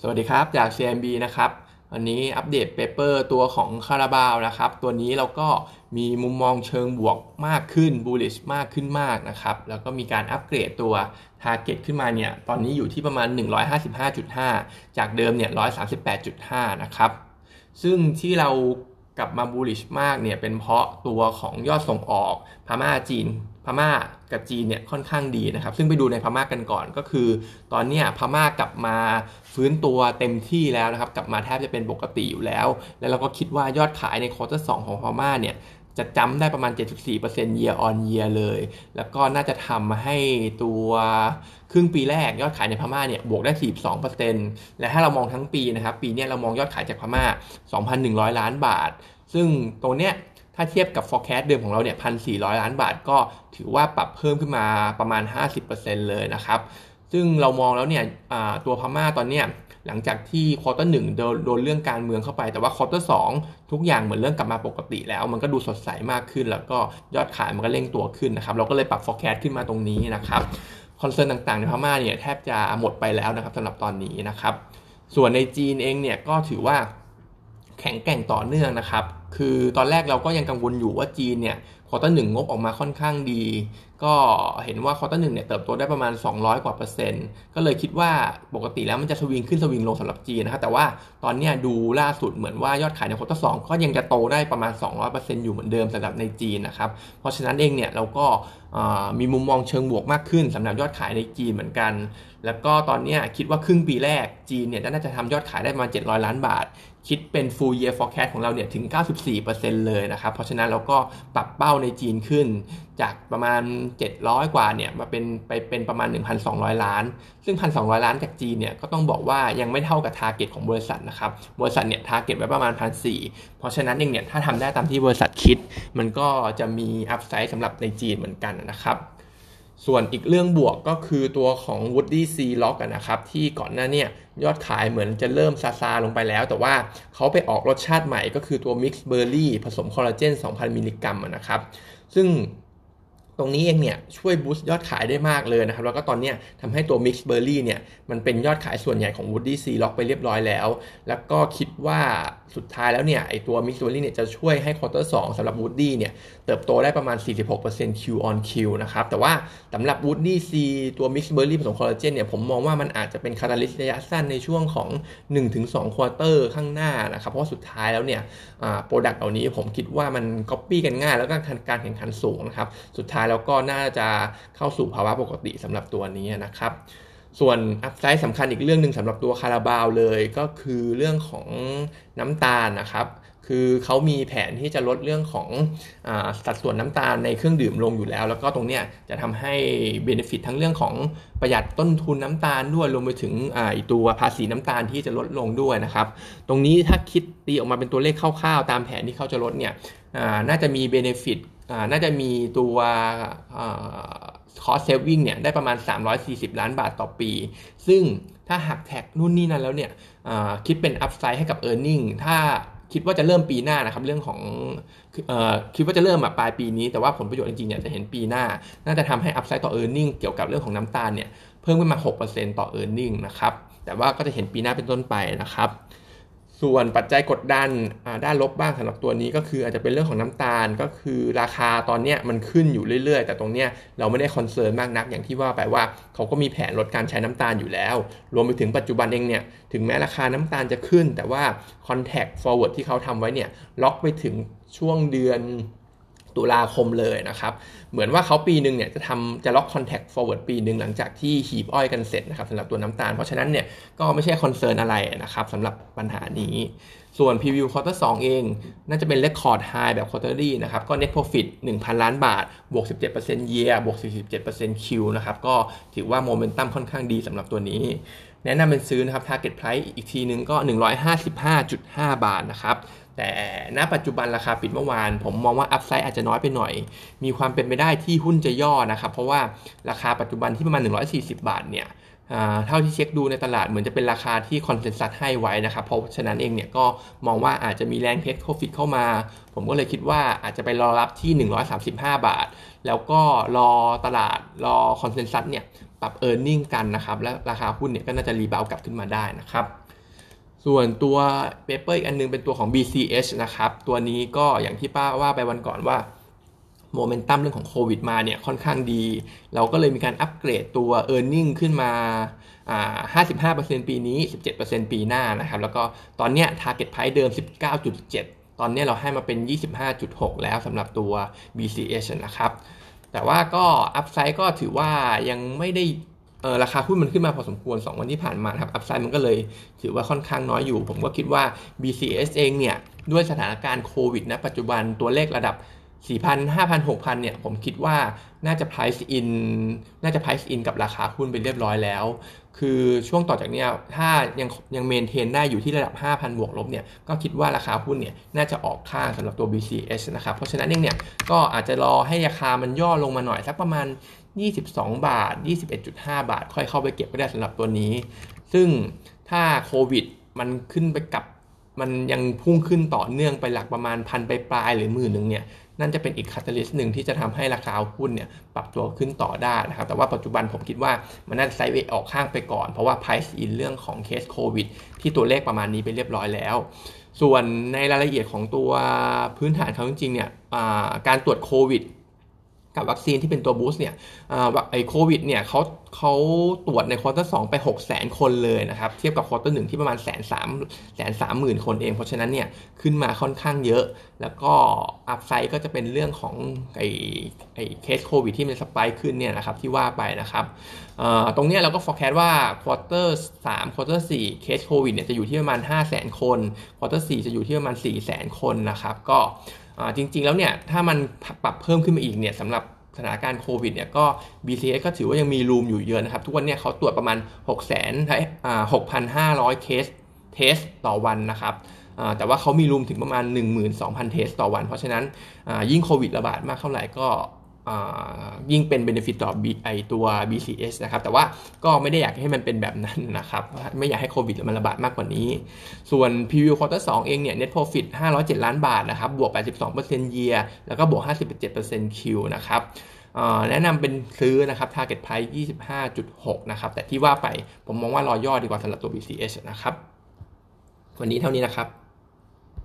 สวัสดีครับ จาก CMB นะครับวันนี้อัปเดตเปเปอร์ตัวของคาราบาวนะครับ ตัวนี้เราก็มีมุมมองเชิงบวกมากขึ้น bullish มากขึ้นมากนะครับ แล้วก็มีการอัปเกรดตัว target ขึ้นมาเนี่ย ตอนนี้อยู่ที่ประมาณ 155.5 จากเดิมเนี่ย 138.5 นะครับ ซึ่งที่เรากลับมา bullish มากเนี่ยเป็นเพราะตัวของยอดส่งออกพม่าจีน พม่ากับจีนเนี่ยค่อนข้างดีนะครับ ซึ่งไปดูในพม่ากันก่อนก็คือ ตอนนี้พม่ากลับมาฟื้นตัวเต็มที่แล้วนะครับ กลับมาแทบจะเป็นปกติอยู่แล้ว แล้วเราก็คิดว่ายอดขายในควอเตอร์สของพม่าเนี่ยจะจำได้ประมาณ 74% year on year เลย แล้วก็น่าจะทำให้ตัวครึ่งปีแรกยอดขายในพม่าเนี่ยบวกได้ 42%และถ้าเรามองทั้งปีนะครับ ปีนี้เรามองยอดขายจากพม่า 2,100 ล้านบาท ซึ่งตรงเนี้ย ถ้าเทียบกับ forecast เดิมของเราเนี่ยพันสี่ล้านบาทก็ถือว่าปรับเพิ่มขึ้นมาประมาณ 50%เลยนะครับ ซึ่งเรามองแล้วเนี่ยตัวพม่าตอนเนี้ยหลังจากที่ quarter หนึ่งโดนเรื่องการเมืองเข้าไป แต่ว่า quarter สองทุกอย่างเหมือนเริ่มกลับมาปกติแล้ว มันก็ดูสดใสมากขึ้น แล้วก็ยอดขายมันก็เร่งตัวขึ้นนะครับ เราก็เลยปรับ forecast ขึ้นมาตรงนี้นะครับ concern ต่างๆในพม่าเนี่ยแทบจะหมดไปแล้วนะครับสำหรับตอนนี้นะครับ ส่วนในจีนเองเนี่ยก็ถือว่าแข็งแกร่งต่อเนื่องนะครับ คือตอนแรกเราก็ยังกังวลอยู่ว่าจีนเนี่ย quarter หนึ่งงบออกมาค่อนข้างดี ก็เห็นว่า quarter หนึ่งเนี่ยเติบโตได้ประมาณ 200 กว่าเปอร์เซ็นต์ก็เลยคิดว่าปกติแล้วมันจะสวิงขึ้นสวิงลงสำหรับจีนนะครับแต่ว่าตอนนี้ดูล่าสุดเหมือนว่ายอดขายใน quarter สองก็ยังจะโตได้ประมาณ 200%อยู่เหมือนเดิมสำหรับในจีนนะครับเพราะฉะนั้นเองเนี่ยเราก็มีมุมมองเชิงบวกมากขึ้นสำหรับยอดขายในจีนเหมือนกัน แล้วก็ตอนนี้คิดว่าครึ่งปีแรกจีนเนี่ยน่าจะทำยอดขายได้ประมาณ700 ล้านบาท คิดเป็น full year forecast ของเราเนี่ยถึง 94%เลยนะครับ เพราะฉะนั้นเราก็ปรับเป้าในจีนขึ้น จากประมาณ 700 กว่าเนี่ยมาเป็นไปเป็นประมาณ 1,200 ล้าน ซึ่ง 1,200 ล้านจากจีนเนี่ยก็ต้องบอกว่ายังไม่เท่ากับ target ของบริษัทนะครับ บริษัทเนี่ย target ไว้ประมาณ 1,400 เพราะฉะนั้นเองเนี่ยถ้าทำได้ตามที่บริษัทคิด มันก็จะมี upside สำหรับในจีนเหมือนกันนะครับ ส่วนอีกเรื่องบวกก็คือตัวของ Woody C Lock นะครับ ที่ก่อนหน้าเนี่ยยอดขายเหมือนจะเริ่มซาซาลงไปแล้ว แต่ว่าเขาไปออกรสชาติใหม่ก็คือตัว Mix Berry ผสมคอลลาเจน 2,000 มิลลิกรัมนะครับ ซึ่ง ตรงนี้เองเนี่ยช่วย boost ยอดขายได้มากเลยนะครับ แล้วก็ตอนนี้ทำให้ตัว Mix Berry เนี่ยมันเป็นยอดขายส่วนใหญ่ของ Woody C Lock ไปเรียบร้อยแล้ว แล้วก็คิดว่าสุดท้ายแล้วเนี่ยไอตัว Mix Berry เนี่ยจะช่วยให้ quarter 2สำหรับ Woody เนี่ยเติบโตได้ประมาณ 46% Q on Q นะครับ แต่ว่าสำหรับ Woody C ตัว Mix Berry ผสมคอลลาเจนเนี่ยผมมองว่ามันอาจจะเป็น catalyst ระยะสั้นในช่วงของ 1-2 quarter ข้างหน้านะครับ เพราะว่าสุดท้ายแล้วเนี่ย product เหล่านี้ผมคิดว่ามันก๊อปปี้กันง่ายแล้วก็การแข่งขันสูงนะครับสุดท้ายแล้วก็น่าจะเข้าสู่ภาวะปกติสำหรับตัวนี้นะครับ ส่วน upside สำคัญอีกเรื่องหนึ่งสำหรับตัวคาราบาวเลยก็คือเรื่องของน้ำตาลนะครับคือเขามีแผนที่จะลดเรื่องของอสัดส่วนน้ำตาลในเครื่องดื่มลงอยู่แล้ว แล้วก็ตรงเนี้ยจะทำให้ benefit ทั้งเรื่องของประหยัดต้นทุนน้ำตาลด้วยรวมไปถึงตัวภาษีน้ำตาลที่จะลดลงด้วยนะครับ ตรงนี้ถ้าคิดตีออกมาเป็นตัวเลขคร่าวๆ ตามแผนที่เขาจะลดเนี่ยน่าจะมี benefit น่าจะมีตัว cost saving เนี่ยได้ประมาณ 340 ล้านบาทต่อปี ซึ่งถ้าหัก tax นู่นนี่นั่นแล้วเนี่ยคิดเป็นอัพไซด์ให้กับ e a r n i n g ถ้าคิดว่าจะเริ่มปีหน้านะครับ เรื่องของอคิดว่าจะเริ่มแบบปลายปีนี้ แต่ว่าผลประโยชน์จริงๆเนี่ยจะเห็นปีหน้า น่าจะทำให้ upside ต่อ earning เกี่ยวกับเรื่องของน้ำตาลเนี่ยเพิ่มขึ้นมา 6%ต่อ e a r n i n g นะครับแต่ว่าก็จะเห็นปีหน้าเป็นต้นไปนะครับ ส่วนปัจจัยกดดันด้านลบบ้างสำหรับตัวนี้ก็คืออาจจะเป็นเรื่องของน้ำตาลก็คือราคาตอนนี้มันขึ้นอยู่เรื่อยๆ แต่ตรงนี้เราไม่ได้ concern มากนักอย่างที่ว่าไปว่าเขาก็มีแผนลดการใช้น้ำตาลอยู่แล้ว รวมไปถึงปัจจุบันเองเนี่ยถึงแม้ราคาน้ำตาลจะขึ้น แต่ว่า Contact Forward ที่เขาทำไว้เนี่ยล็อกไปถึงช่วงเดือน ตุลาคมเลยนะครับ เหมือนว่าเขาปีหนึ่งเนี่ยจะทำจะล็อก contact forward ปีหนึ่งหลังจากที่หีบอ้อยกันเสร็จนะครับสำหรับตัวน้ำตาล เพราะฉะนั้นเนี่ยก็ไม่ใช่คอนเซิร์นอะไรนะครับสำหรับปัญหานี้ ส่วน preview quarter 2 เอง น่าจะเป็น record high แบบ quarterly นะครับ ก็ net profit 1,000 ล้านบาท บวก 17% year บวก 47% Q นะครับ ก็ถือว่าโมเมนตัมค่อนข้างดีสำหรับตัวนี้ แนะนำเป็นซื้อนะครับ target price อีกทีนึงก็ 155.5 บาทนะครับ แต่ณปัจจุบันราคาปิดเมื่อวาน ผมมองว่า upside อาจจะน้อยไปหน่อย มีความเป็นไปได้ที่หุ้นจะย่อนะครับ เพราะว่าราคาปัจจุบันที่ประมาณ 140 บาทเนี่ยเท่าที่เช็คดูในตลาดเหมือนจะเป็นราคาที่ consensus ให้ไว้นะครับ เพราะฉะนั้นเองเนี่ยก็มองว่าอาจจะมีแรง take profit เข้ามา ผมก็เลยคิดว่าอาจจะไปรอรับที่ 135 บาท แล้วก็รอตลาดรอ consensus เนี่ย ปรับ earning กันนะครับ และราคาหุ้นเนี่ยก็น่าจะ rebound กลับขึ้นมาได้นะครับ ส่วนตัว paper อีกอันนึงเป็นตัวของ BCH นะครับ ตัวนี้ก็อย่างที่ป้าว่าไปวันก่อนว่าโมเมนตัมเรื่องของโควิดมาเนี่ยค่อนข้างดี เราก็เลยมีการอัปเกรดตัว e a r n i n g ขึ้นมา 55%ปีนี้ 17%ปีหน้านะครับ แล้วก็ตอนเนี้ย target price เดิม 19.7 ตอนนี้เราให้มาเป็น 25.6 แล้วสำหรับตัว BCH นะครับ แต่ว่าก็อัพไซด์ก็ถือว่ายังไม่ได้ราคาหุ้นมันขึ้นมาพอสมควร 2 วันที่ผ่านมาครับอัพไซด์มันก็เลยถือว่าค่อนข้างน้อยอยู่ ผมก็คิดว่า BCS เองเนี่ย ด้วยสถานการณ์โควิดนะปัจจุบันตัวเลขระดับ 4,000 5,000 6,000เนี่ยผมคิดว่าน่าจะ price in น่าจะ price in กับราคาหุ้นไปเรียบร้อยแล้ว คือช่วงต่อจากนี้ถ้ายังยังเมนเทนได้อยู่ที่ระดับ 5,000 บวกลบเนี่ยก็คิดว่าราคาหุ้นเนี่ยน่าจะออกข้างสำหรับตัว BCS นะครับ เพราะฉะนั้นเองเนี่ยก็อาจจะรอให้ราคามันย่อลงมาหน่อยสักประมาณ 22 บาท 21.5 บาท ค่อยเข้าไปเก็บก็ได้สำหรับตัวนี้ ซึ่งถ้าโควิดมันขึ้นไปกับมันยังพุ่งขึ้นต่อเนื่องไปหลักประมาณพันไปปลายหรือหมื่นหนึ่งเนี่ย นั่นจะเป็นอีก catalyst หนึ่งที่จะทำให้ราคาหุ้นเนี่ยปรับตัวขึ้นต่อได้นะครับ แต่ว่าปัจจุบันผมคิดว่ามันน่าจะ sideway ออกข้างไปก่อน เพราะว่า price in เรื่องของเคสโควิดที่ตัวเลขประมาณนี้ไปเรียบร้อยแล้ว ส่วนในรายละเอียดของตัวพื้นฐานเขาจริงๆเนี่ยการตรวจโควิด กับวัคซีนที่เป็นตัว boost เนี่ยไอโควิดเนี่ยเขาเขาตรวจใน quarter สองไป 6 0 0 0 0 คนเลยนะครับ เทียบกับ quarter หนึ่งที่ประมาณแสนสามแสนสามหมื่นคนเอง เพราะฉะนั้นเนี่ยขึ้นมาค่อนข้างเยอะ แล้วก็ upside ก็จะเป็นเรื่องของไอไอเคสโควิดที่มัน spike ขึ้นเนี่ยนะครับที่ว่าไปนะครับตรงนี้เราก็ forecast ว่า quarter สาม quarter สี่เคสโควิดเนี่ยจะอยู่ที่ประมาณ 5 0 0 0 0 0 คน quarter สี่จะอยู่ที่ประมาณ 4 0 0 0 0 0 คนนะครับก็ จริงๆแล้วเนี่ยถ้ามันปรับเพิ่มขึ้นมาอีกเนี่ยสำหรับสถานการณ์โควิดเนี่ยก็ BCH ก็ถือว่ายังมี room อยู่เยอะนะครับ ทุกวันเนี่ยเขาตรวจประมาณ 6 0 0 0 0อ่า6,500 case test ต่อวันนะครับแต่ว่าเขามี room ถึงประมาณ 12,000 test ต่อวัน เพราะฉะนั้นยิ่งโควิดระบาดมากเท่าไหร่ก็ ยิ่งเป็น benefit ต่อไอตัว BCH นะครับ แต่ว่าก็ไม่ได้อยากให้มันเป็นแบบนั้นนะครับ ไม่อยากให้โควิดมันระบาดมากกว่านี้ ส่วน Preview Quarter 2 เองเนี่ย Net Profit 507 ล้านบาทนะครับ บวก 82% Year แล้วก็บวก 57% Q นะครับแนะนำเป็นซื้อนะครับ Target Price 25.6 นะครับ แต่ที่ว่าไปผมมองว่ารอย่อดีกว่าสำหรับตัว BCS นะครับ วันนี้เท่านี้นะครับ